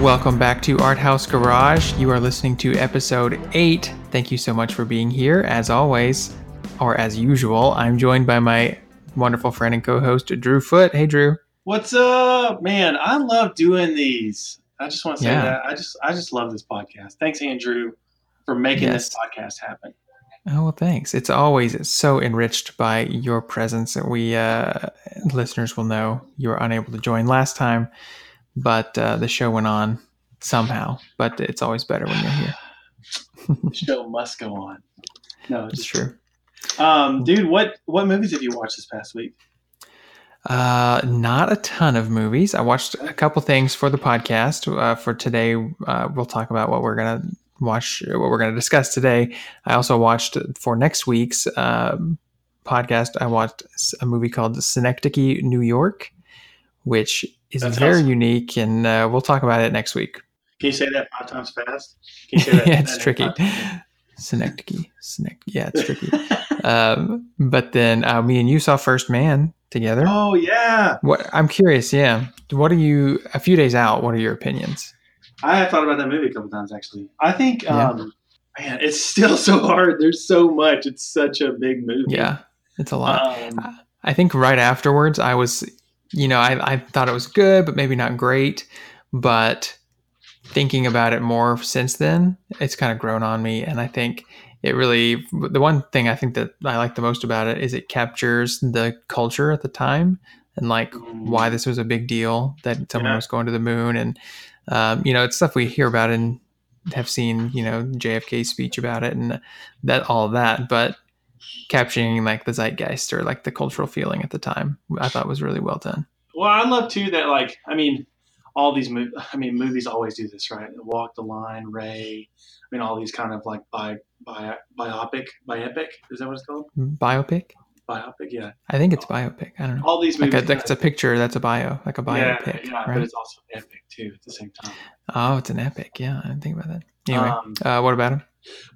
Welcome back to Art House Garage. You are listening to episode 8. Thank you so much for being here. As always, or as usual, I'm joined by my wonderful friend and co host, Drew Foot. Hey, Drew. What's up, man? I love doing these. I just want to say Yeah. that I just I just love this podcast. Thanks, Andrew, for making this podcast happen. Oh, well, thanks. It's always so enriched by your presence. that We, uh, listeners will know you were unable to join last time, but uh, the show went on somehow. But it's always better when you're here. The show must go on. No, It's just true. Um, dude, what what movies have you watched this past week? Uh, not a ton of movies. I watched a couple things for the podcast. Uh, for today, uh, we'll talk about what we're gonna watch, what we're gonna discuss today. I also watched for next week's um, podcast. I watched a movie called Synecdoche, New York, which is That's very awesome. unique, and uh, we'll talk about it next week. Can you say that five times fast? Can you say that? yeah, it's tricky. Synecdoche, Synecdoche. Yeah, it's tricky. um, but then uh, me and you saw First Man together. oh yeah, What I'm curious, yeah. What are you a few days out? What are your opinions? I have thought about that movie a couple times actually. I think, Yeah. um, man, it's still so hard. There's so much. It's such a big movie. Yeah, it's a lot. Um, I think right afterwards, I was, you know, I, I thought it was good, but maybe not great. But thinking about it more since then, it's kind of grown on me. And I think it really, the one thing I think that I like the most about it is it captures the culture at the time and like why this was a big deal that someone Yeah. was going to the moon. And, um, you know, it's stuff we hear about and have seen, you know, JFK's speech about it and that, all that. But capturing like the zeitgeist or like the cultural feeling at the time, I thought was really well done. Well, I love too that like I mean, all these movies. I mean, movies always do this, right? Walk the Line, Ray. I mean, all these kind of like bi, bi biopic, biopic. Is that what it's called? Biopic? Biopic, yeah. I think it's biopic. I don't know. All these Like movies. a, like it's a picture that's a bio, like a biopic, yeah, but right? it's also epic too at the same time. Oh, it's an epic. Yeah, I didn't think about that. Anyway, Um, uh, what about him?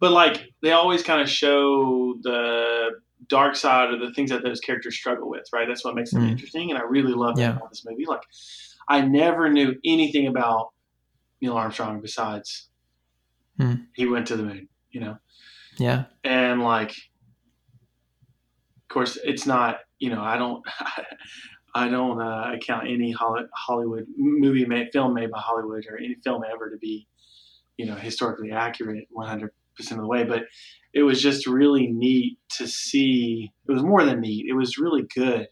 But like they always kind of show the dark side of the things that those characters struggle with, right? That's what makes them Mm. interesting, and I really love that Yeah. about this movie. Like, I never knew anything about Neil Armstrong besides Hmm. he went to the moon, you know, Yeah, and like, of course, it's not, you know, I don't. I don't uh, account any Hollywood movie made, film made by Hollywood or any film ever to be, you know, historically accurate 100% of the way. But it was just really neat to see. It was more than neat. It was really good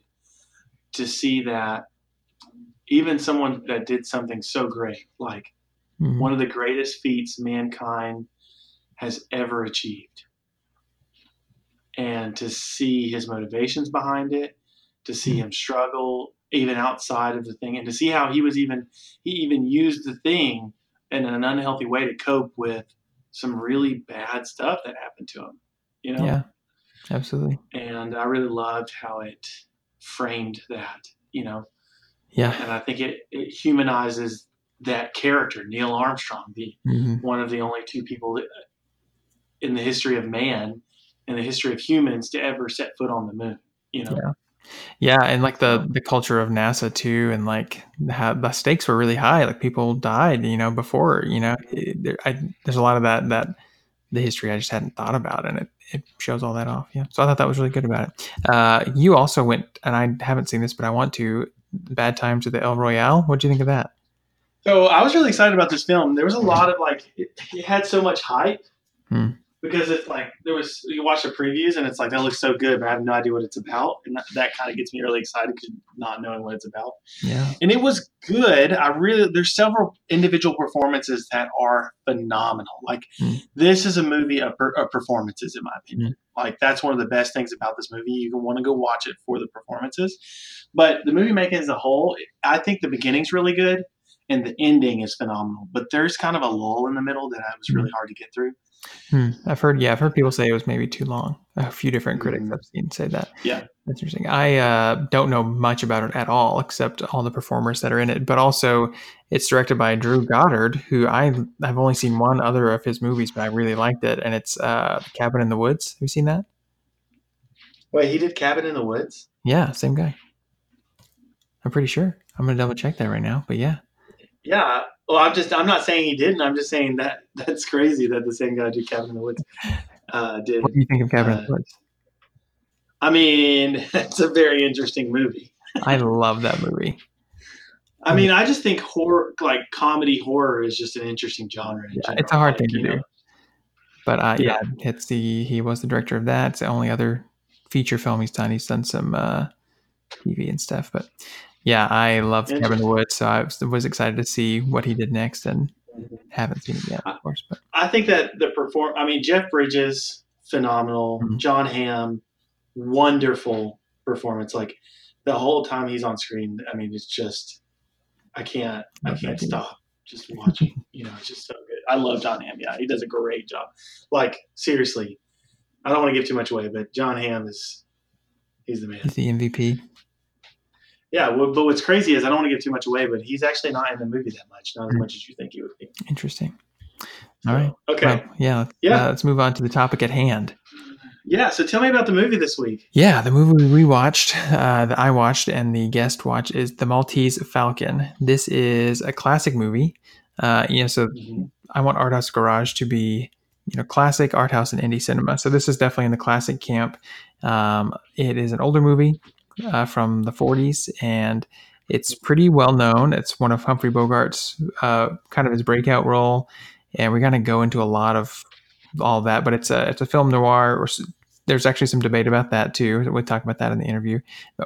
to see that even someone that did something so great, like Mhm. one of the greatest feats mankind has ever achieved, and to see his motivations behind it, to see him struggle even outside of the thing, and to see how he was even he even used the thing in an unhealthy way to cope with some really bad stuff that happened to him. You know, yeah, absolutely. and I really loved how it framed that. You know, Yeah, and I think it, it humanizes that character, Neil Armstrong, the hmm one of the only two people that- in the history of man, in the history of humans, to ever set foot on the moon. You know, Yeah. Yeah, and like the the culture of NASA too, and like how the stakes were really high. Like people died, you know, before. You know, It- there, I, there's a lot of that that the history I just hadn't thought about, and it, it shows all that off. Yeah, so I thought that was really good about it. Uh, you also went, and I haven't seen this, but I want to. Bad Times at the El Royale. What do you think of that? So I was really excited about this film. There was a lot of like, it, it had so much hype Hmm. Because it's like there was you watch the previews and it's like that looks so good, but I have no idea what it's about, and that, that kind of gets me really excited because not knowing what it's about. Yeah, And it was good. I really there's several individual performances that are phenomenal. Like Hmm. this is a movie of, of performances, in my opinion. Like that's one of the best things about this movie. You can want to go watch it for the performances, but the movie making as a whole, I think the beginning's really good and the ending is phenomenal. But there's kind of a lull in the middle that I was really hard to get through. Hmm. I've heard. Yeah, I've heard people say it was maybe too long. A few different critics. I've seen say that. Yeah. that's interesting. I uh, don't know much about it at all, except all the performers that are in it. But also, it's directed by Drew Goddard, who I I've only seen one other of his movies, but I really liked it, and it's uh, Cabin in the Woods. Have you seen that? Wait, he did Cabin in the Woods. Yeah, same guy. I'm pretty sure. I'm gonna double check that right now, but yeah. Yeah. Well, I'm just I'm not saying he didn't. I'm just saying that that's crazy that the same guy did Cabin in the Woods uh, did. What do you think of Cabin in Uh, the Woods? I mean, it's a very interesting movie. I love that movie. I mean, I just think horror, like comedy horror, is just an interesting genre. in Yeah, general. it's a hard Like, thing to know, do. But uh, yeah. Yeah. it's the he was the director of that. It's the only other feature film he's done. He's done some uh, TV and stuff. But yeah, I love Cabin in the Interesting. Woods, so I was, was excited to see what he did next, and haven't seen it yet, of course. But I think that the perform. I mean, Jeff Bridges, phenomenal. Mhm. Jon Hamm, wonderful performance. Like the whole time he's on screen. I mean, it's just I can't I can't stop just watching. you know, it's just so good. I love Jon Hamm. Yeah, he does a great job. Like seriously, I don't want to give too much away, but Jon Hamm is he's the man. he's the MVP. Yeah, well, but what's crazy is I don't want to give too much away, but he's actually not in the movie that much, not as Mhm. much as you think he would be. Interesting. All right. Okay. Well, yeah. Yeah. Uh, let's move on to the topic at hand. yeah. So tell me about the movie this week. Yeah, the movie we watched, uh, that I watched, and the guest watched is The Maltese Falcon. This is a classic movie. Uh, you know, so I want Art House Garage to be, you know, classic art house and indie cinema. So this is definitely in the classic camp. Um, it is an older movie uh, from the 40s, and it's pretty well known. It's one of Humphrey Bogart's uh, kind of his breakout role, and we're going to go into a lot of all that. But it's a it's a film noir. Or there's actually some debate about that too. We'll talk about that in the interview,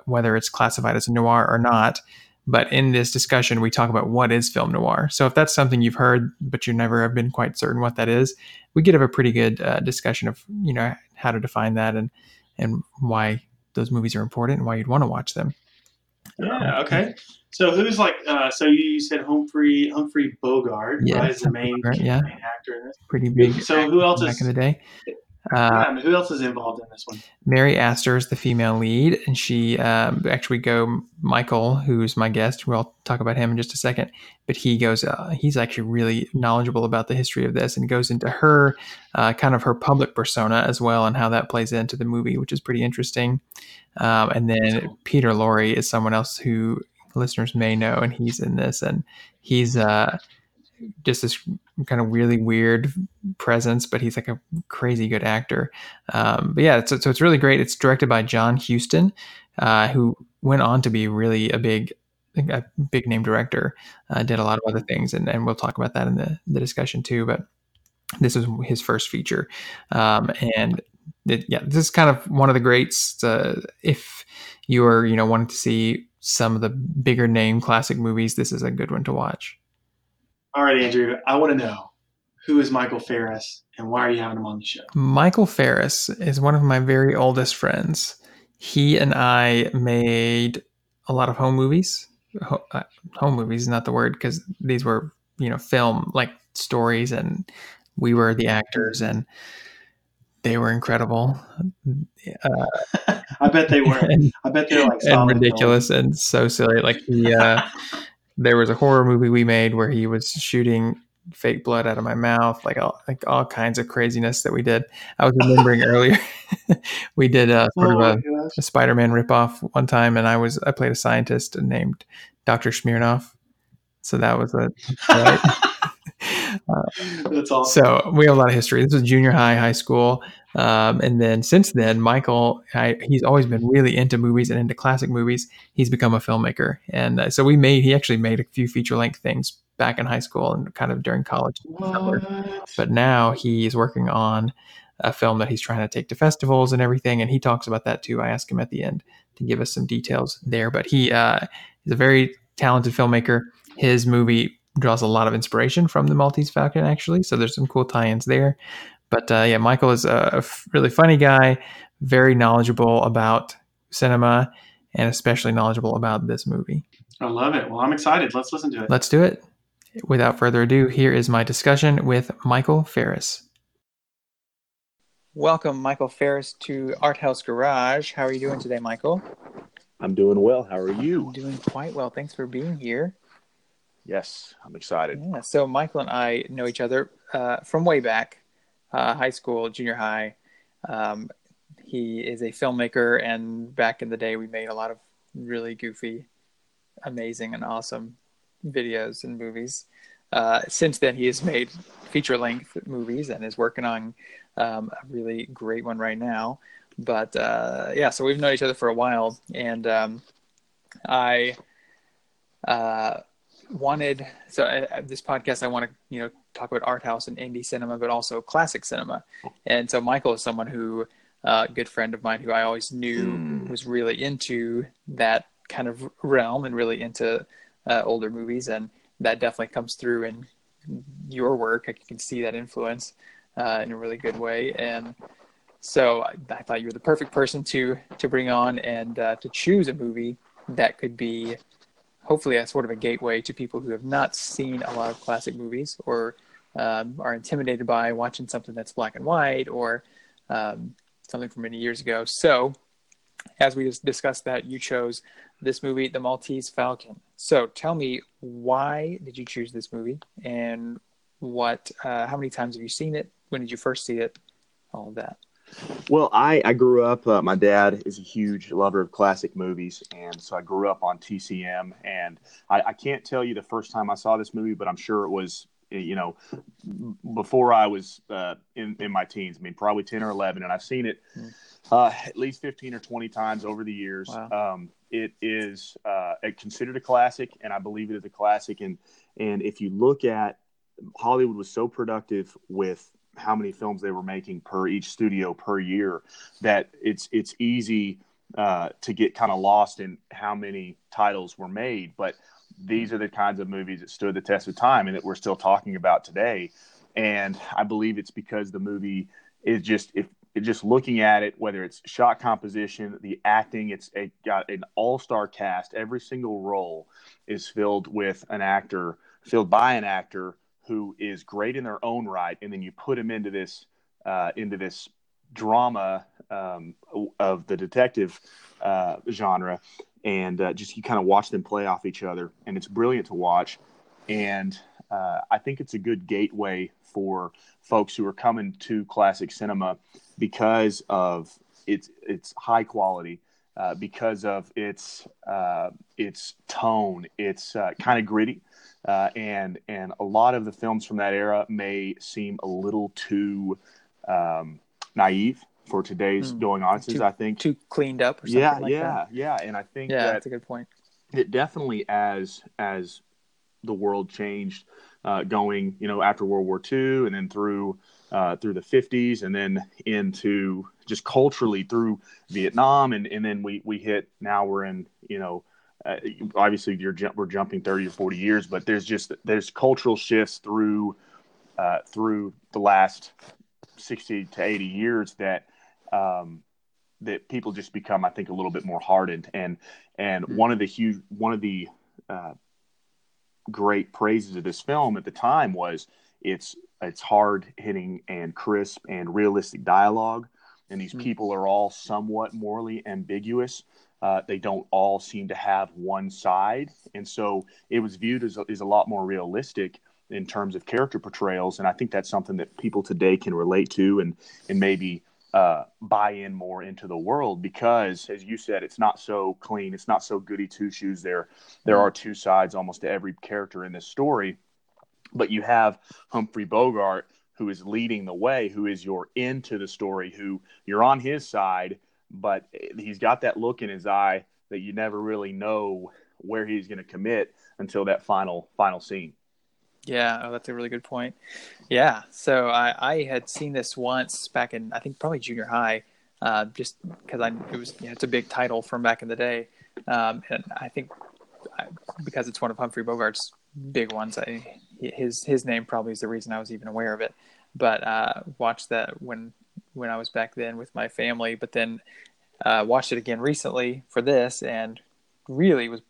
whether it's classified as a noir or not. But in this discussion, we talk about what is film noir. So if that's something you've heard, but you never have been quite certain what that is, we could have a pretty good uh, discussion of you know how to define that and and why those movies are important and why you'd want to watch them. Yeah. Okay. So who's like? Uh, so you said Humphrey Humphrey Bogart, Yeah, right? Is the main, Bogart, yeah. main actor in this. Pretty big. So who else is back is? in the day? Uh, yeah, who else is involved in this one? Mary Astor is the female lead, and she um, actually go Michael, who's my guest. We'll talk about him in just a second. But he goes, uh, he's actually really knowledgeable about the history of this, and goes into her uh, kind of her public persona as well, and how that plays into the movie, which is pretty interesting. Um, and then Peter Lorre is someone else who listeners may know, and he's in this, and he's uh, just this kind of really weird presence, but he's like a crazy good actor. Um, but yeah, so, so it's really great. It's directed by John Huston, uh, who went on to be really a big, a big name director. Uh, did a lot of other things, and, and we'll talk about that in the, the discussion too. But this is his first feature, um, and it, yeah, this is kind of one of the greats. Uh, if you're you know wanting to see some of the bigger name classic movies, this is a good one to watch. All right, Andrew. I want to know who is Michael Ferris and why are you having him on the show? Michael Ferris is one of my very oldest friends. He and I made a lot of home movies. Uh, home movies is not the word because these were, you know, film like stories, and we were the actors, and they were incredible uh, I bet they were. I bet they're like and ridiculous and so silly. Like the uh, there was a horror movie we made where he was shooting fake blood out of my mouth, like all like all kinds of craziness that we did. I was remembering earlier we did a oh sort Oh of a, a Spider-Man ripoff one time, and I was I played a scientist named Doctor Smirnoff. So that was a right. Uh, That's awesome. so we have a lot of history. This was junior high, high school, um, and then since then, Michael, I, he's always been really into movies and into classic movies. He's become a filmmaker, and uh, so we made. He actually made a few feature length things back in high school and kind of during college. What? But now he's working on a film that he's trying to take to festivals and everything, and he talks about that too. I asked him at the end to give us some details there, but he uh, is a very talented filmmaker. His movie draws a lot of inspiration from the Maltese Falcon, actually. So there's some cool tie-ins there. But uh, yeah, Michael is a really funny guy, very knowledgeable about cinema, and especially knowledgeable about this movie. I love it. Well, I'm excited. Let's listen to it. Let's do it. Without further ado, here is my discussion with Michael Ferris. Welcome, Michael Ferris, to Art House Garage. How are you doing today, Michael? I'm doing well. How are you? Doing quite well. Thanks for being here. Yes, I'm excited. Yeah, so Michael and I know each other uh, from way back, uh, high school, junior high. Um, he is a filmmaker, and back in the day, we made a lot of really goofy, amazing, and awesome videos and movies. uh, since then he has made feature length movies and is working on um, a really great one right now. But uh, yeah, so we've known each other for a while, and um, I uh, wanted so uh, this podcast I want to you know talk about art house and indie cinema, but also classic cinema. And so Michael is someone who uh, a good friend of mine who I always knew mm. was really into that kind of realm and really into uh, older movies, and that definitely comes through in your work. I can see that influence uh, in a really good way, and so I, I, thought you were the perfect person to to bring on and uh, to choose a movie that could be hopefully a sort of a gateway to people who have not seen a lot of classic movies or um, are intimidated by watching something that's black and white or um, something from many years ago. So, as we just discussed that, you chose this movie, The Maltese Falcon. So, tell me why did you choose this movie, and what? Uh, how many times have you seen it? When did you first see it? All of that. Well, I, I grew up, uh, my dad is a huge lover of classic movies. And so I grew up on TCM. And I, I can't tell you the first time I saw this movie, but I'm sure it was, you know, before I was uh, in, in my teens. I mean, probably 10 or 11. And I've seen it hmm. uh, at least 15 or 20 times over the years. Wow. Um, it is uh, considered a classic, and I believe it is a classic. And, and if you look at Hollywood was so productive with how many films they were making per each studio per year that it's it's easy uh, to get kind of lost in how many titles were made. But these are the kinds of movies that stood the test of time and that we're still talking about today. And i believe it's because the movie is just if just looking at it whether it's shot composition the acting it's a, got an all-star cast. Every single role is filled with an actor filled by an actor who is great in their own right, and then you put him into this uh, into this drama um, of the detective uh, genre, and uh, just you kind of watch them play off each other, and it's brilliant to watch. And uh, I think it's a good gateway for folks who are coming to classic cinema because of its its high quality. Uh, because of its uh, its tone, it's uh, kind of gritty, uh, and and a lot of the films from that era may seem a little too um, naive for today's mm. going on. Too, I think too cleaned up. Or something yeah, like yeah, that. yeah. And I think yeah, that that's a good point. It definitely as as the world changed, uh, going you know after World War II and then through uh, through the 50s and then into just culturally through Vietnam and and then we we hit now we're in you know uh, obviously you're we're jumping 30 or 40 years, but there's just there's cultural shifts through uh, through the last 60 to 80 years that um, that people just become, I think, a little bit more hardened. And and mm-hmm. one of the huge one of the uh, great praises of this film at the time was it's it's hard hitting and crisp and realistic dialogue, and these mm-hmm. people are all somewhat morally ambiguous. Uh, they don't all seem to have one side, and so it was viewed as a, as a lot more realistic in terms of character portrayals. And I think that's something that people today can relate to, and and maybe uh, buy in more into the world because, as you said, it's not so clean. It's not so goody two shoes. There, there are two sides almost to every character in this story. But you have Humphrey Bogart, who is leading the way, who is your into the story, who you're on his side, but he's got that look in his eye that you never really know where he's going to commit until that final final scene. Yeah, oh, that's a really good point. Yeah, so I, I had seen this once back in I think probably junior high, uh, just because I it was you know, it's a big title from back in the day, um, and I think I, because it's one of Humphrey Bogart's big ones, I, his his name probably is the reason I was even aware of it. But uh, watched that when when I was back then with my family, but then uh, watched it again recently for this and really was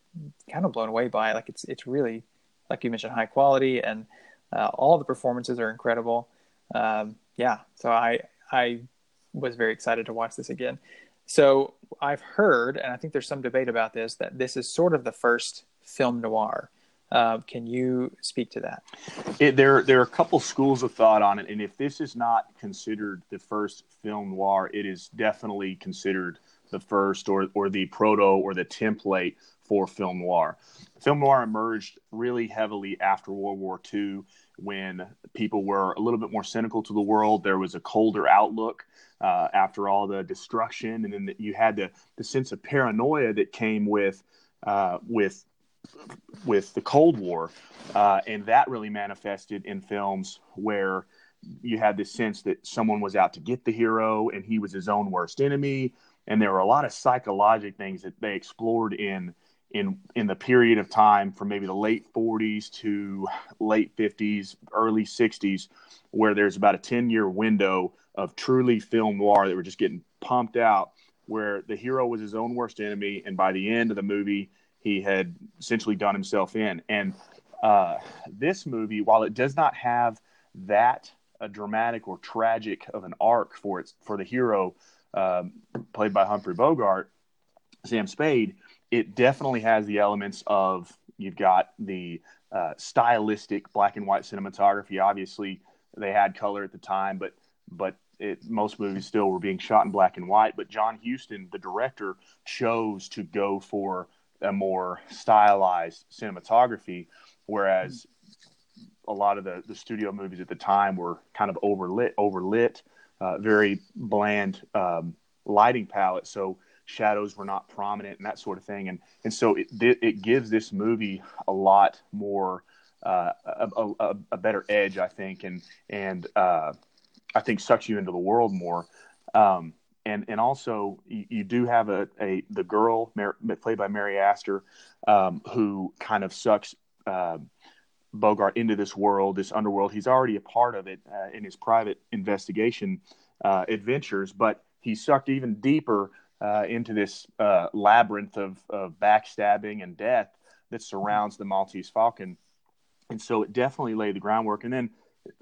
kind of blown away by it. Like it's it's really like you mentioned high quality and uh, all the performances are incredible. Um, yeah, so I I was very excited to watch this again. So I've heard, and I think there's some debate about this, that this is sort of the first film noir. Uh, can you speak to that? It, there, there are a couple schools of thought on it, and if this is not considered the first film noir, it is definitely considered the first or or the proto or the template for film noir. Film noir emerged really heavily after World War II when people were a little bit more cynical to the world. There was a colder outlook uh, after all the destruction, and then you had the, the sense of paranoia that came with uh, with with the Cold War, uh, and that really manifested in films where you had this sense that someone was out to get the hero and he was his own worst enemy, and there were a lot of psychological things that they explored in in in the period of time from maybe the late 40s to late 50s, early 60s, where there's about a 10 year window of truly film noir that were just getting pumped out, where the hero was his own worst enemy, and by the end of the movie, he had essentially done himself in. And uh, this movie, while it does not have that a dramatic or tragic of an arc for its for the hero um, played by Humphrey Bogart, Sam Spade, it definitely has the elements of you've got the uh, stylistic black and white cinematography. Obviously, they had color at the time, but but it, most movies still were being shot in black and white. But John Huston, the director, chose to go for a more stylized cinematography, whereas a lot of the, the studio movies at the time were kind of overlit, overlit, uh, very bland um, lighting palette. So shadows were not prominent and that sort of thing. And, and so it, it gives this movie a lot more, uh, a, a, a, better edge, I think. And, and uh, I think sucks you into the world more. Um, and and also you, you do have a, a the girl Mar- played by Mary Astor, um, who kind of sucks uh, Bogart into this world, this underworld. He's already a part of it uh, in his private investigation uh, adventures, but he's sucked even deeper uh, into this uh, labyrinth of, of backstabbing and death that surrounds the Maltese Falcon. And so it definitely laid the groundwork. And then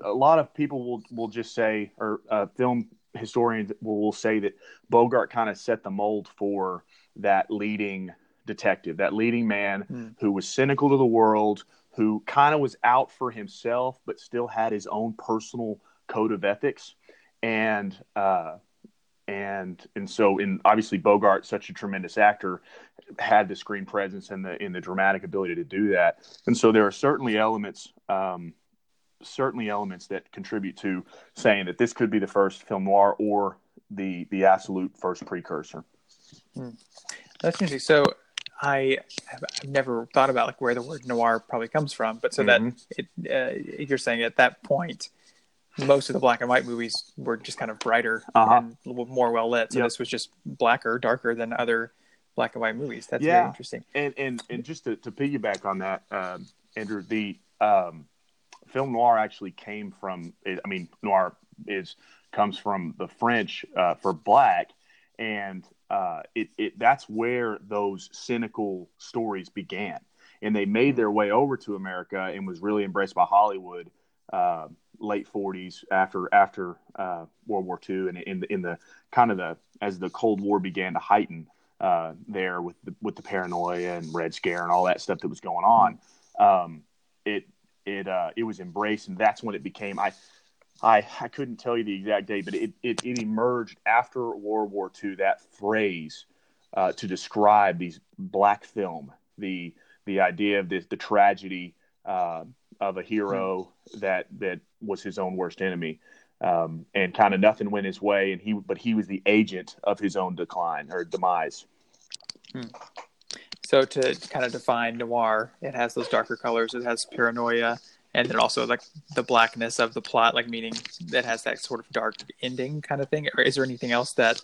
a lot of people will will just say, or uh, film historians will, will say that Bogart kind of set the mold for that leading detective, that leading man mm. who was cynical to the world, who kind of was out for himself, but still had his own personal code of ethics. And, uh, and and so in obviously Bogart, such a tremendous actor, had the screen presence and the in the dramatic ability to do that. And so there are certainly elements um, certainly elements that contribute to saying that this could be the first film noir or the the absolute first precursor. Hmm. That's interesting. So I have I've never thought about like where the word noir probably comes from, but so mm-hmm. that it, uh, you're saying at that point, most of the black and white movies were just kind of brighter uh-huh. and more well lit. So yep. this was just blacker, darker than other black and white movies. That's yeah. very interesting. And and and just to, to piggyback on that, um, Andrew, the um, film noir actually came from. I mean, noir is comes from the French uh, for black, and uh, it, it that's where those cynical stories began, and they made their way over to America and was really embraced by Hollywood. Uh, late 40s after after uh, World War II and in the in the kind of the as the Cold War began to heighten uh, there with the, with the paranoia and Red Scare and all that stuff that was going on, um, it it uh, it was embraced, and that's when it became. I I I couldn't tell you the exact date, but it it, it emerged after World War II. That phrase uh, to describe these black film, the the idea of this, the tragedy uh, of a hero mm. that that was his own worst enemy, um, and kind of nothing went his way, and he but he was the agent of his own decline or demise. Hmm. So to kind of define noir, it has those darker colors. It has paranoia, and then also like the blackness of the plot, like meaning that has that sort of dark ending kind of thing. Or is there anything else that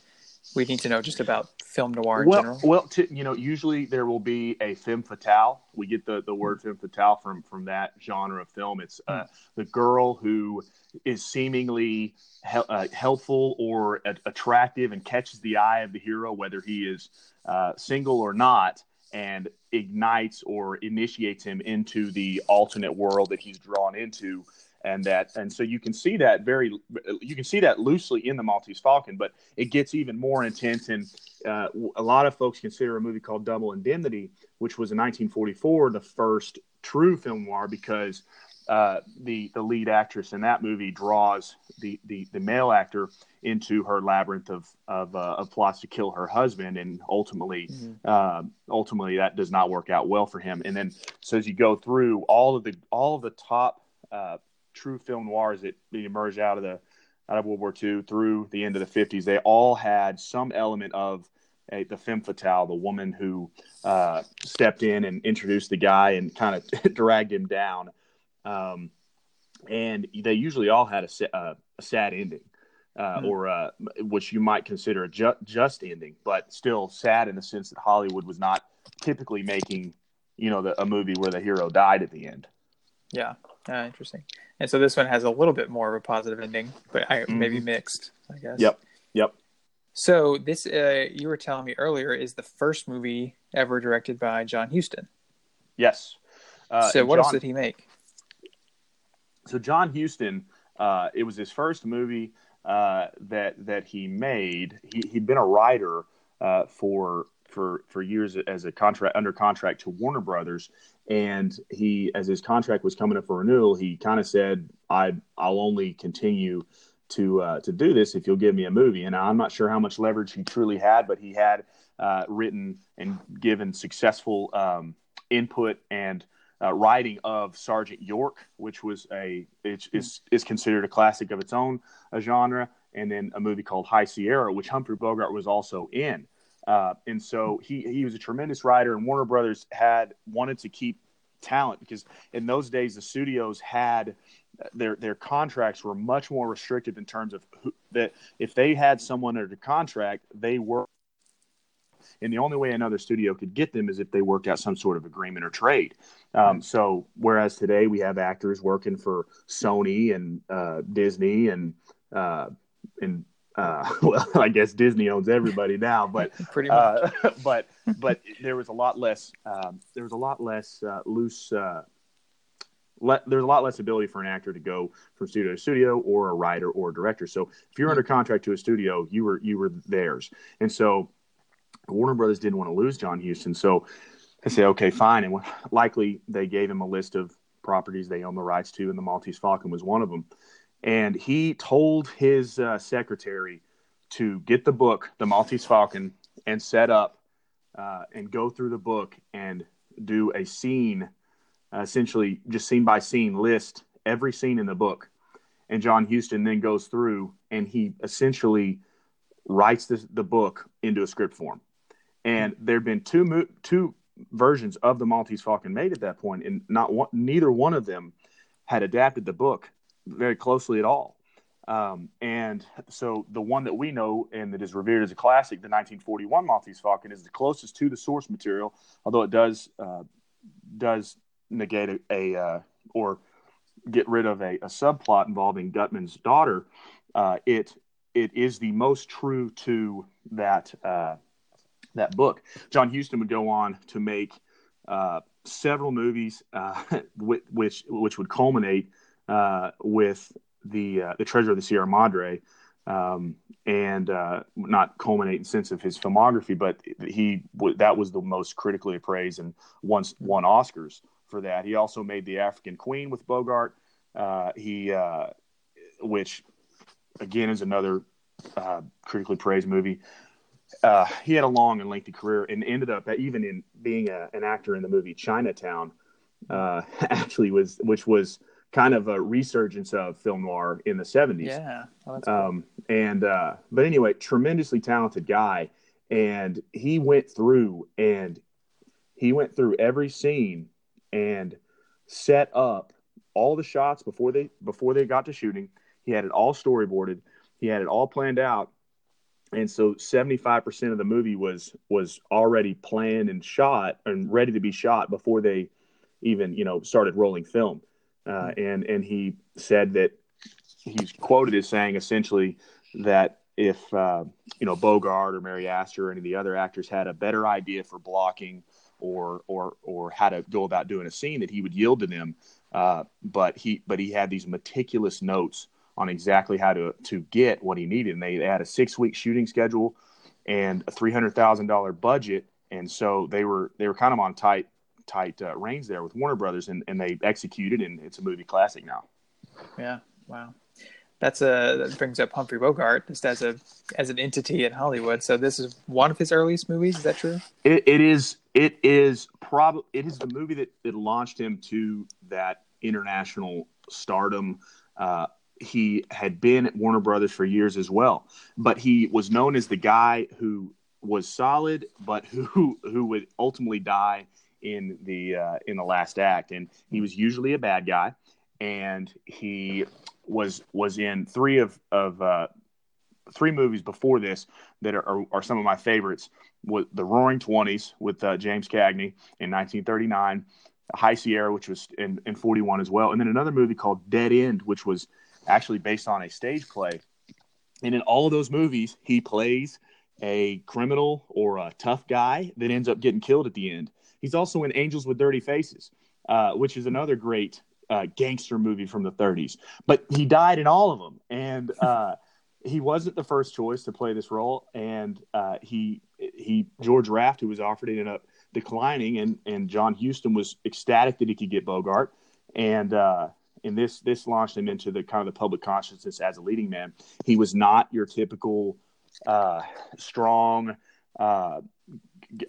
we need to know just about film noir in well, general? Well, to, you know, usually there will be a femme fatale. We get the, the word femme fatale from from that genre of film. It's uh, hmm. the girl who is seemingly he- uh, helpful or a- attractive and catches the eye of the hero, whether he is uh, single or not and ignites or initiates him into the alternate world that he's drawn into and that and so you can see that very you can see that loosely in the maltese falcon but it gets even more intense. And uh, a lot of folks consider a movie called double indemnity which was in 1944 the first true film noir because uh, the the lead actress in that movie draws the the, the male actor into her labyrinth of of, uh, of plots to kill her husband, and ultimately mm-hmm. uh, ultimately that does not work out well for him. And then so as you go through all of the all of the top uh, true film noirs that emerged out of the out of World War II through the end of the 50s, they all had some element of a, the femme fatale, the woman who uh, stepped in and introduced the guy and kind of dragged him down. Um, and they usually all had a, uh, a sad ending, uh, mm-hmm. or uh, which you might consider a ju- just ending, but still sad in the sense that Hollywood was not typically making, you know, the, a movie where the hero died at the end. Yeah, uh, interesting. And so this one has a little bit more of a positive ending, but I, mm-hmm. maybe mixed, I guess. Yep. Yep. So this, uh, you were telling me earlier, is the first movie ever directed by John Huston. Yes. Uh, so what John, else did he make? So John Huston, uh, it was his first movie uh, that that he made. He, he'd been a writer uh, for for for years as a contract under contract to Warner Brothers, and he, as his contract was coming up for renewal, he kind of said, "I I'll only continue." To, uh, to do this if you'll give me a movie and I'm not sure how much leverage he truly had but he had uh, written and given successful um, input and uh, writing of Sergeant York, which was a is is considered a classic of its own genre, and then a movie called High Sierra, which Humphrey Bogart was also in. Uh, and so he he was a tremendous writer, and Warner Brothers had wanted to keep talent because in those days the studios had their their contracts were much more restrictive in terms of who, that if they had someone under contract, they were and the only way another studio could get them is if they worked out some sort of agreement or trade. Um, so whereas today we have actors working for Sony and uh, Disney and uh, and uh, well, I guess Disney owns everybody now, but pretty uh, much. but but there was a lot less um, there was a lot less uh, loose. Uh, le- there's a lot less ability for an actor to go from studio to studio, or a writer or a director. So if you're under contract to a studio, you were you were theirs, and so Warner Brothers didn't want to lose John Huston, so they say, okay, fine. And likely they gave him a list of properties they own the rights to, and the Maltese Falcon was one of them. And he told his uh, secretary to get the book, The Maltese Falcon, and set up uh, and go through the book and do a scene, uh, essentially just scene by scene, list every scene in the book. And John Huston then goes through and he essentially writes the book into a script form. And there have been two mo- two versions of the Maltese Falcon made at that point, and not one, neither one of them had adapted the book very closely at all. Um, and so the one that we know and that is revered as a classic, the 1941 Maltese Falcon, is the closest to the source material, although it does uh, does negate a, a uh, or get rid of a, a, subplot involving Gutman's daughter. Uh, it it is the most true to that uh, that book. John Huston would go on to make uh, several movies, uh, which which would culminate uh, with the uh, the Treasure of the Sierra Madre, um, and uh, not culminate in sense of his filmography, but he that was the most critically appraised and once won Oscars for that. He also made The African Queen with Bogart. Uh, he which again is another critically praised movie uh, he had a long and lengthy career and ended up even in being a, an actor in the movie Chinatown. Uh, actually, was which was kind of a resurgence of film noir in the seventies. Yeah, oh, cool. um, and uh, but anyway, tremendously talented guy, and he went through and he went through every scene and set up all the shots before they before they got to shooting. He had it all storyboarded. He had it all planned out and so 75% of the movie was was already planned and shot and ready to be shot before they even you know started rolling film. Uh, and and he said that he's quoted as saying essentially that if uh, you know Bogart or Mary Astor or any of the other actors had a better idea for blocking or or or how to go about doing a scene that he would yield to them. Uh, but he but he had these meticulous notes on exactly how to to get what he needed. And they, they had a six week shooting schedule and a three hundred thousand dollar budget, and so they were they were kind of on tight tight uh, reins there with Warner Brothers, and, and they executed, and it's a movie classic now. Yeah, wow, that's a that brings up Humphrey Bogart just as a as an entity in Hollywood. So this is one of his earliest movies. Is that true? It, it is. It is probably it is the movie that, that launched him to that international stardom. Uh, he had been at Warner Brothers for years as well, but he was known as the guy who was solid, but who who would ultimately die in the uh, in the last act. And he was usually a bad guy, and he was was in three of of uh, three movies before this that are, are, are, some of my favorites. With the Roaring Twenties with uh, James Cagney in 1939, High Sierra, which was in, in 41 as well, and then another movie called Dead End, which was actually based on a stage play. And in all of those movies, he plays a criminal or a tough guy that ends up getting killed at the end. He's also in Angels with Dirty Faces, uh, which is another great uh, gangster movie from the 30s. But he died in all of them, and uh, he wasn't the first choice to play this role. And uh, he he George Raft, who was offered, ended up declining, and and John Huston was ecstatic that he could get Bogart, and uh, and this this launched him into the kind of the public consciousness as a leading man. He was not your typical uh, strong, uh,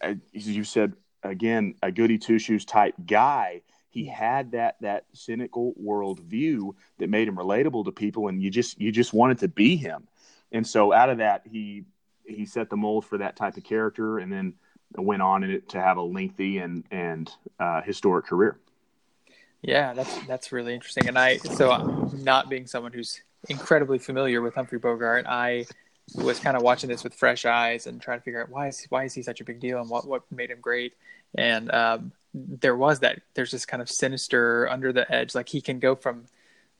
as you said again, a goody two shoes type guy. He had that that cynical worldview that made him relatable to people, and you just you just wanted to be him. And so out of that, he he set the mold for that type of character, and then went on in it to have a lengthy and and uh, historic career. Yeah, that's that's really interesting. And I so not being someone who's incredibly familiar with Humphrey Bogart, I was kind of watching this with fresh eyes and trying to figure out why is why is he such a big deal and what what made him great. And um, there was that there's this kind of sinister under the edge, like he can go from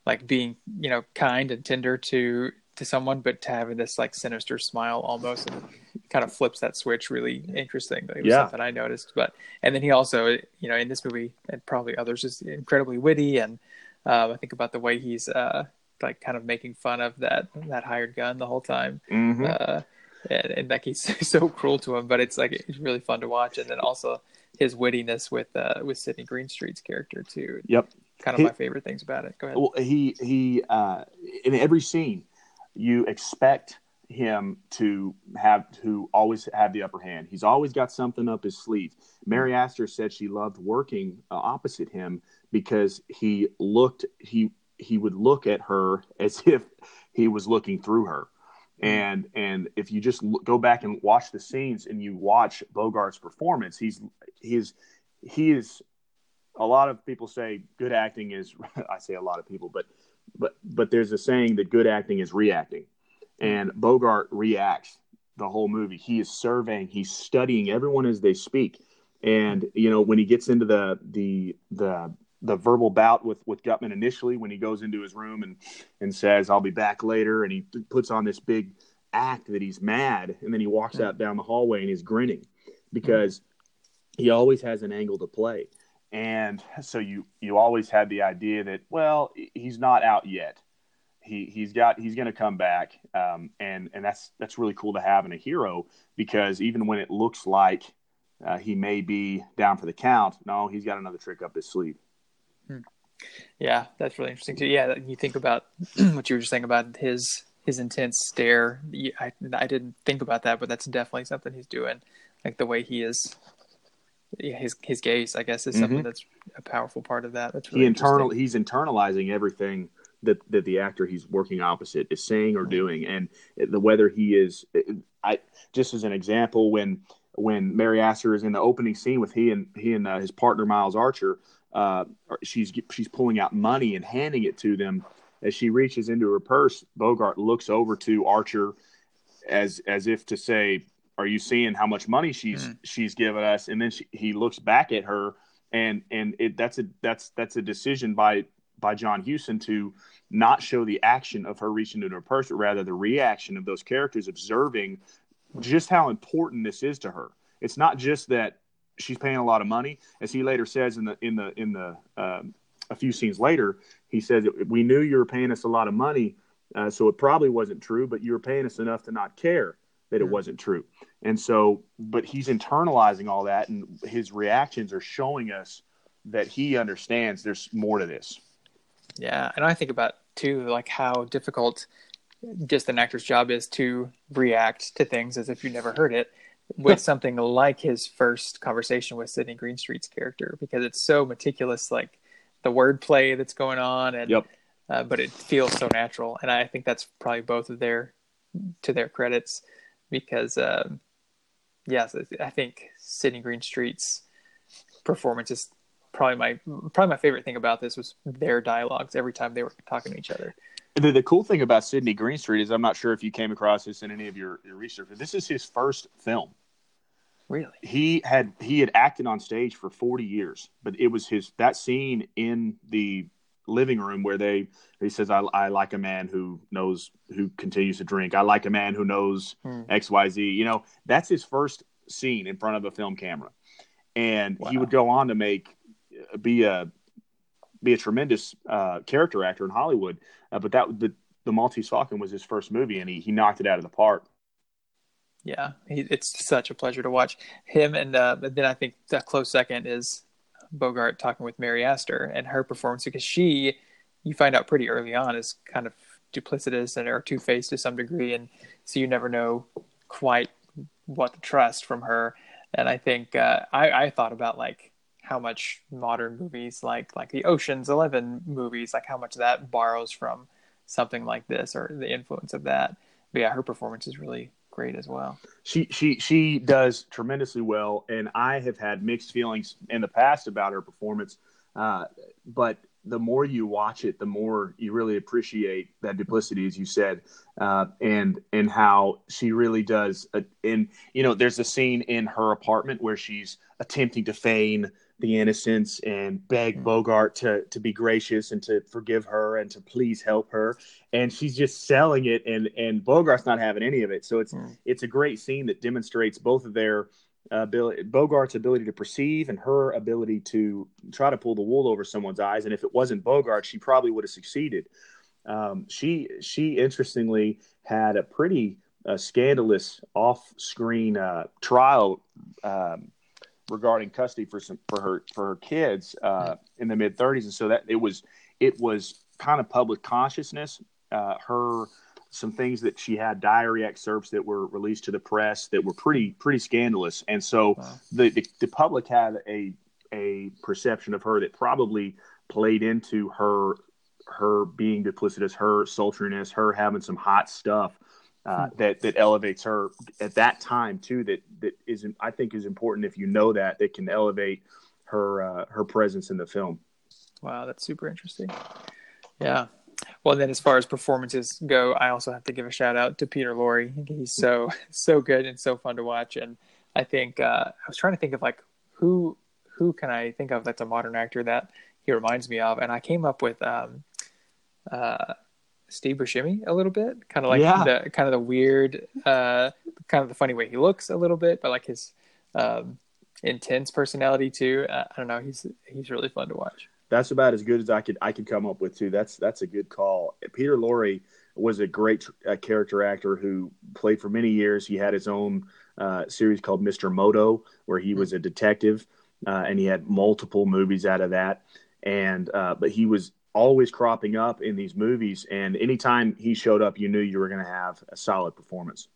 like being you know kind and tender to to someone, but to having this like sinister smile almost, and kind of flips that switch really interesting. It was yeah. something I noticed. But and then he also, you know, in this movie and probably others, is incredibly witty, and uh, I think about the way he's uh, like kind of making fun of that that hired gun the whole time. Mm-hmm. Uh, and, and like he's so cruel to him, but it's like it's really fun to watch. And then also his wittiness with uh, with Sidney Greenstreet's character too. Yep, kind of he, my favorite things about it. Go ahead. Well, he he uh, in every scene, you expect him to have to always have the upper hand. He's always got something up his sleeve. Mary Astor said she loved working uh, opposite him because he looked he he would look at her as if he was looking through her. Mm-hmm. And and if you just look, go back and watch the scenes and you watch Bogart's performance, he's he's he is a lot of people say good acting is I say a lot of people, but but but there's a saying that good acting is reacting. And Bogart reacts the whole movie. He is surveying, he's studying everyone as they speak. And you know, when he gets into the the the the verbal bout with with Gutman initially when he goes into his room and and says I'll be back later and he puts on this big act that he's mad and then he walks out down the hallway and he's grinning mm-hmm. because he always has an angle to play and so you you always had the idea that well he's not out yet he he's got he's going to come back um, and and that's that's really cool to have in a hero because even when it looks like uh, he may be down for the count no he's got another trick up his sleeve Hmm. Yeah, that's really interesting too. Yeah, you think about what you were just saying about his his intense stare. I I didn't think about that, but that's definitely something he's doing. Like the way he is, yeah, his his gaze, I guess, is something mm-hmm. that's a powerful part of that. That's really he internal he's internalizing everything that that the actor he's working opposite is saying or doing, and the whether he is. I just as an example when when Mary Astor is in the opening scene with he and he and uh, his partner Miles Archer uh, she's she's pulling out money and handing it to them. As she reaches into her purse, Bogart looks over to Archer as as if to say, "Are you seeing how much money she's mm. she's given us?" And then she, he looks back at her, and and it that's a that's that's a decision by by John Huston to not show the action of her reaching into her purse, but rather the reaction of those characters observing just how important this is to her. It's not just that she's paying a lot of money, as he later says in the in the in the uh, a few scenes later. He says we knew you were paying us a lot of money, uh, so it probably wasn't true, but you were paying us enough to not care. That it wasn't true. And so, but he's internalizing all that, and his reactions are showing us that he understands there's more to this. Yeah, and I think about too, like how difficult just an actor's job is to react to things as if you never heard it with something like his first conversation with Sidney Greenstreet's character because it's so meticulous, like the wordplay that's going on, and Yep. uh, but it feels so natural, and I think that's probably both of their to their credits because um, yes, I think Sidney Greenstreet's performance is probably my probably my favorite thing about this was their dialogues every time they were talking to each other. The, the cool thing about Sidney Greenstreet is I'm not sure if you came across this in any of your, your research, but this is his first film. Really? He had he had acted on stage for 40 years, but it was his that scene in the living room where they he says I, I like a man who knows who continues to drink. I like a man who knows Hmm. XYZ. You know, that's his first scene in front of a film camera. And he would go on to make be a be a tremendous uh, character actor in Hollywood. Uh, but that the the Maltese Falcon was his first movie, and he he knocked it out of the park. Yeah, he, it's such a pleasure to watch him. And uh, but then I think the close second is Bogart talking with Mary Astor and her performance because she, you find out pretty early on, is kind of duplicitous and or two faced to some degree, and so you never know quite what to trust from her. And I think uh, I, I thought about like how much modern movies like like the Ocean's Eleven movies, like how much that borrows from something like this or the influence of that. But yeah, her performance is really great as well. She she she does tremendously well, and I have had mixed feelings in the past about her performance. Uh, but the more you watch it, the more you really appreciate that duplicity, as you said, uh, and and how she really does. Uh, and you know, there's a scene in her apartment where she's attempting to feign the innocence and beg Mm. Bogart to to be gracious and to forgive her and to please help her, and she's just selling it, and and Bogart's not having any of it. So it's Mm. it's a great scene that demonstrates both of their ability, Bogart's ability to perceive and her ability to try to pull the wool over someone's eyes. And if it wasn't Bogart, she probably would have succeeded. Um, she she interestingly had a pretty uh, scandalous off-screen uh, trial um, regarding custody for some for her for her kids uh, in the mid 30s, and so that it was it was kind of public consciousness. Uh, her some things that she had diary excerpts that were released to the press that were pretty pretty scandalous, and so Wow. the, the the public had a a perception of her that probably played into her her being duplicitous, her sultriness, her having some hot stuff uh, that that elevates her at that time too. That that is I think is important if you know that that can elevate her uh, her presence in the film. Wow, that's super interesting. Yeah. Well, then as far as performances go, I also have to give a shout out to Peter Lorre. He's so so good and so fun to watch. And I think uh, I was trying to think of like who who can I think of that's a modern actor that he reminds me of, and I came up with um, uh, Steve Buscemi a little bit, kind of like Yeah. the kind of the weird, uh, kind of the funny way he looks a little bit, but like his um, intense personality too. Uh, I don't know. He's he's really fun to watch. That's about as good as I could I could come up with too. That's that's a good call. Peter Lorre was a great uh, character actor who played for many years. He had his own uh, series called Mr. Moto, where he was a detective, uh, and he had multiple movies out of that. And uh, but he was always cropping up in these movies, and anytime he showed up, you knew you were going to have a solid performance.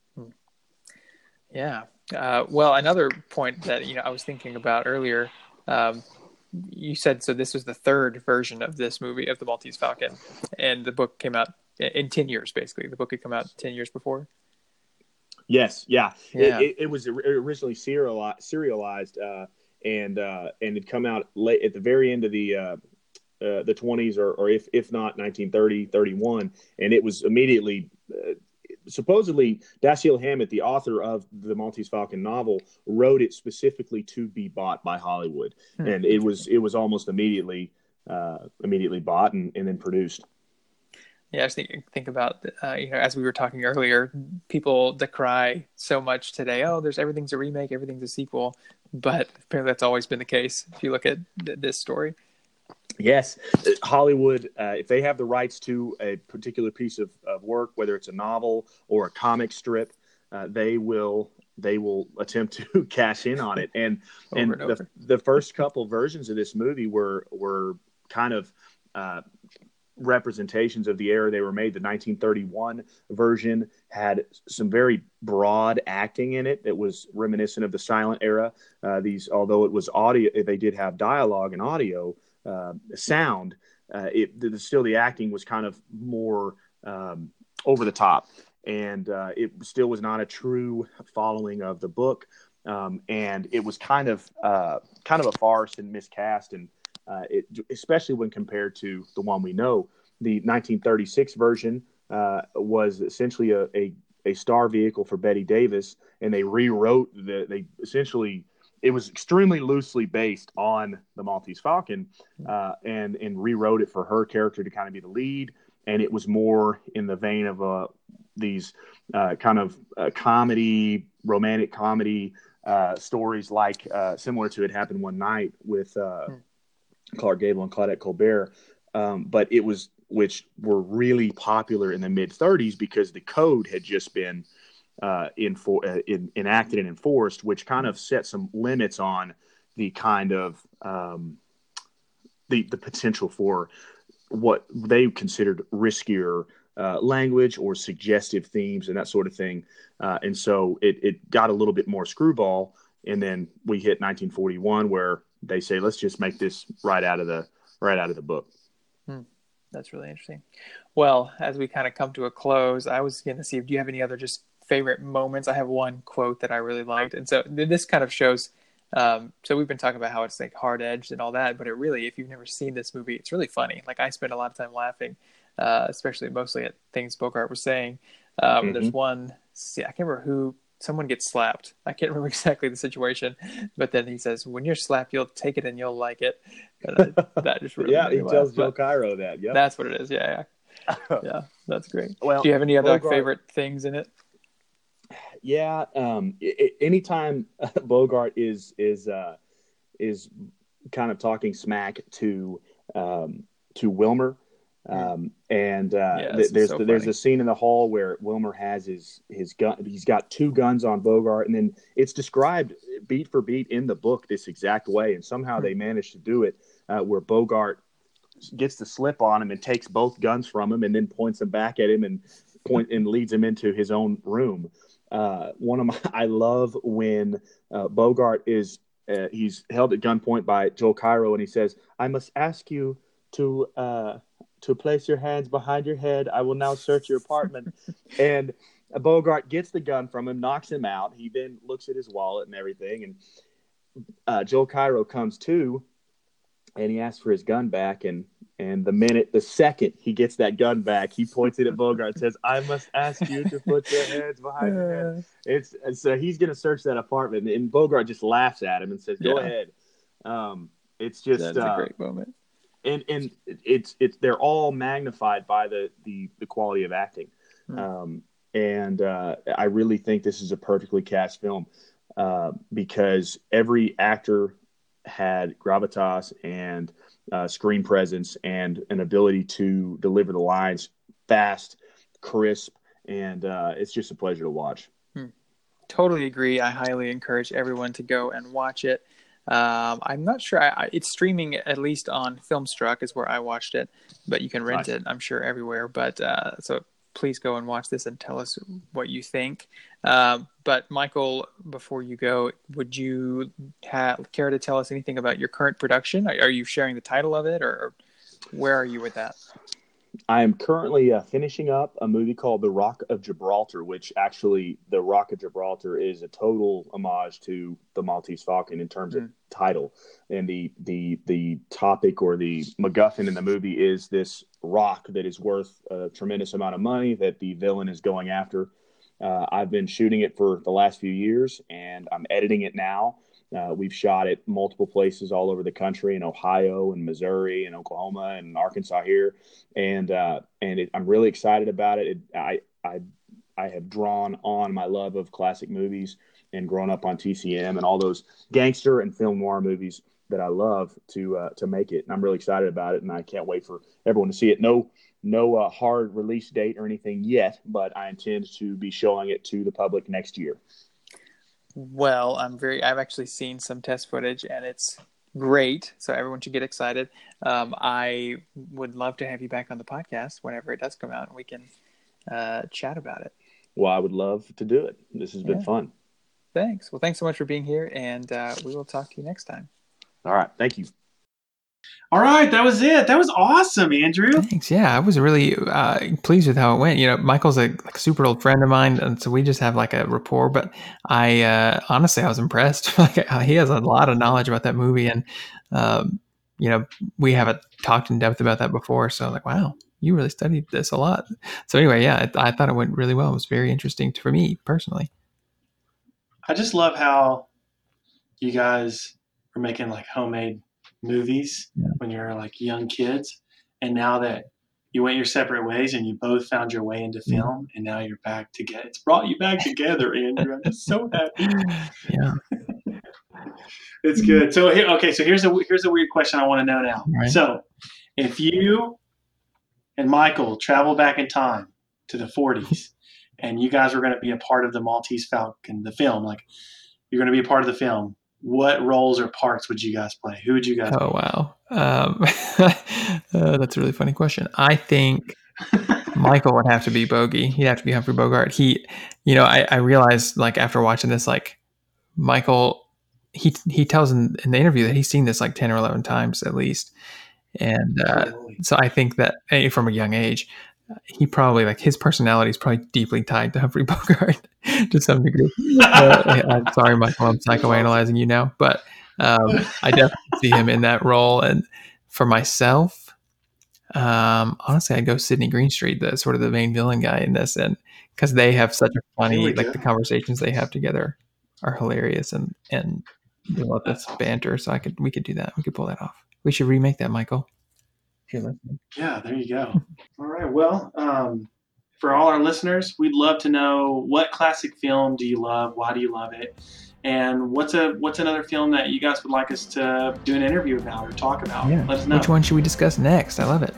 Yeah. Uh, well, another point that you know I was thinking about earlier. Um, you said so. This was the third version of this movie of the Maltese Falcon, and the book came out in ten years. Basically, the book had come out ten years before. Yes, yeah. Yeah. It, it, it was originally serialized, serialized uh, and uh, and it come out late at the very end of the uh, the 20s or, or if if not 1930, 31, and it was immediately. Uh, Supposedly, Dashiell Hammett, the author of the Maltese Falcon novel, wrote it specifically to be bought by Hollywood, Hmm. and it was it was almost immediately uh, immediately bought and, and then produced. Yeah, I think think about uh, you know as we were talking earlier, people decry so much today. Oh, there's everything's a remake, everything's a sequel, but apparently that's always been the case. If you look at th- this story, Yes, Hollywood, uh, if they have the rights to a particular piece of, of work, whether it's a novel or a comic strip, uh, they will they will attempt to cash in on it. And and, and the, the first couple versions of this movie were were kind of uh, representations of the era they were made. The 1931 version had some very broad acting in it that was reminiscent of the silent era. Uh, these, although it was audio, they did have dialogue and audio uh, sound. Uh, it the, still the acting was kind of more um, over the top, and uh, it still was not a true following of the book. Um, and it was kind of uh, kind of a farce and miscast and uh, it, especially when compared to the one we know. The 1936 version was essentially a, a, a, star vehicle for Bette Davis, and they rewrote the. They essentially it was extremely loosely based on the Maltese Falcon, uh, and and rewrote it for her character to kind of be the lead, and it was more in the vein of uh, these uh, kind of uh, comedy, romantic comedy uh, stories, like uh, similar to it happened one night with uh, hmm. Clark Gable and Claudette Colbert. Um, but it was which were really popular in the mid 30s because the code had just been uh, in, uh, in, enacted and enforced, which kind of set some limits on the kind of um, the the potential for what they considered riskier uh, language or suggestive themes and that sort of thing. Uh, and so it, it got a little bit more screwball. And then we hit 1941 where they say let's just make this right out of the right out of the book. Hmm. That's really interesting. Well, as we kind of come to a close, I was going to see if do you have any other just favorite moments? I have one quote that I really liked, and so this kind of shows. Um, so we've been talking about how it's like hard edged and all that, but it really, if you've never seen this movie, it's really funny. Like I spent a lot of time laughing, uh, especially mostly at things Bogart was saying. Um, mm-hmm. There's one, see, I can't remember who someone gets slapped. I can't remember exactly the situation, but then he says, "When you're slapped, you'll take it and you'll like it." that just really yeah, he tells Joel Cairo that. Yeah, that's what it is. Yeah, yeah, yeah. That's great. Well, do you have any other Bogart, favorite things in it? Yeah, um, it, anytime Bogart is is uh, is kind of talking smack to um, to Wilmer um, and uh, yeah, th- there's so there's a scene in the hall where Wilmer has his his gun. He's got two guns on Bogart, and then it's described beat for beat in the book this exact way. And somehow they managed to do it uh, where Bogart gets the slip on him and takes both guns from him, and then points them back at him and point and leads him into his own room. Uh, one of my I love when uh, Bogart is uh, he's held at gunpoint by Joel Cairo, and he says, "I must ask you." to uh, to place your hands behind your head. I will now search your apartment. and Bogart gets the gun from him, knocks him out. He then looks at his wallet and everything. And uh, Joel Cairo comes to, and he asks for his gun back. And and the minute, the second he gets that gun back, he points it at Bogart and says, "I must ask you to put your hands behind your head." It's so he's going to search that apartment, and Bogart just laughs at him and says, "Go yeah. ahead." Um, it's just that's uh, a great moment and and it's it's they're all magnified by the the, the quality of acting, mm. um, and uh, I really think this is a perfectly cast film uh, because every actor had gravitas and uh, screen presence and an ability to deliver the lines fast, crisp, and uh, it's just a pleasure to watch. Hmm. Totally agree. I highly encourage everyone to go and watch it. Um, I'm not sure. I, I, it's streaming at least on Filmstruck is where I watched it, but you can rent nice. it. I'm sure everywhere. But uh, so please go and watch this and tell us what you think. Um, but Michael, before you go, would you have, care to tell us anything about your current production? Are, are you sharing the title of it, or where are you with that? I am currently uh, finishing up a movie called The Rock of Gibraltar, which actually, The Rock of Gibraltar is a total homage to the Maltese Falcon in terms mm. of title. And the the the topic or the MacGuffin in the movie is this rock that is worth a tremendous amount of money that the villain is going after. Uh, I've been shooting it for the last few years, and I'm editing it now. Uh, we've shot it multiple places all over the country in Ohio and Missouri and Oklahoma and Arkansas here, and uh, and it, I'm really excited about it. it. I I I have drawn on my love of classic movies and growing up on TCM and all those gangster and film noir movies. that I love to uh, to make it, and I'm really excited about it, and I can't wait for everyone to see it. No no uh, hard release date or anything yet, but I intend to be showing it to the public next year. Well, I'm very. I've actually seen some test footage, and it's great. So everyone should get excited. Um, I would love to have you back on the podcast whenever it does come out, and we can uh, chat about it. Well, I would love to do it. This has been fun. Thanks. Well, thanks so much for being here, and uh, we will talk to you next time. All right. Thank you. All right, that was it. That was awesome, Andrew. Thanks. Yeah, I was really uh, pleased with how it went. You know, Michael's a like, super old friend of mine, and so we just have like a rapport. But I uh, honestly, I was impressed. like he has a lot of knowledge about that movie, and um, you know, we haven't talked in depth about that before. So like, wow, you really studied this a lot. So anyway, yeah, I, I thought it went really well. It was very interesting to, for me personally. I just love how you guys are making like homemade movies yeah. when you're like young kids, and now that you went your separate ways and you both found your way into film, and now you're back together. It's brought you back together, Andrew. I'm just so happy. Yeah. it's good. So here, okay. So here's a here's a weird question I want to know now. Right. So, if you and Michael travel back in time to the 40s, and you guys were going to be a part of the Maltese Falcon, the film, like you're going to be a part of the film, what roles or parts would you guys play? Who would you guys? Oh wow, um, uh, that's a really funny question. I think Michael would have to be Bogey. He'd have to be Humphrey Bogart. He, you know, I, I realized like after watching this, like Michael, he he tells in, in the interview that he's seen this like ten or eleven times at least, and uh, so I think that from a young age, he probably like his personality is probably deeply tied to Humphrey Bogart to some degree. uh, I'm sorry, Michael, I'm psychoanalyzing you now, but um, I definitely see him in that role. And for myself, um, honestly, I'd go Sidney Greenstreet, the sort of the main villain guy in this, and because they have such a funny like the conversations they have together are hilarious and and love this banter. So I could we could do that. We could pull that off. We should remake that, Michael you're listening. Yeah, there you go. all right. Well, um, for all our listeners, we'd love to know what classic film do you love? Why do you love it? And what's a what's another film that you guys would like us to do an interview about or talk about? Yeah. Let us know. Which one should we discuss next? I love it.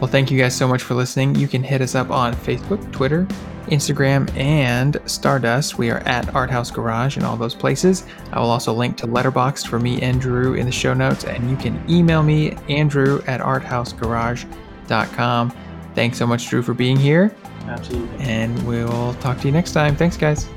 Well, thank you guys so much for listening. You can hit us up on Facebook, Twitter, Instagram, and Stardust. We are at Art House Garage in all those places. I will also link to Letterboxd for me and Drew in the show notes, and you can email me, Andrew at arthousegarage.com. Thanks so much, Drew, for being here. Absolutely. And we'll talk to you next time. Thanks, guys.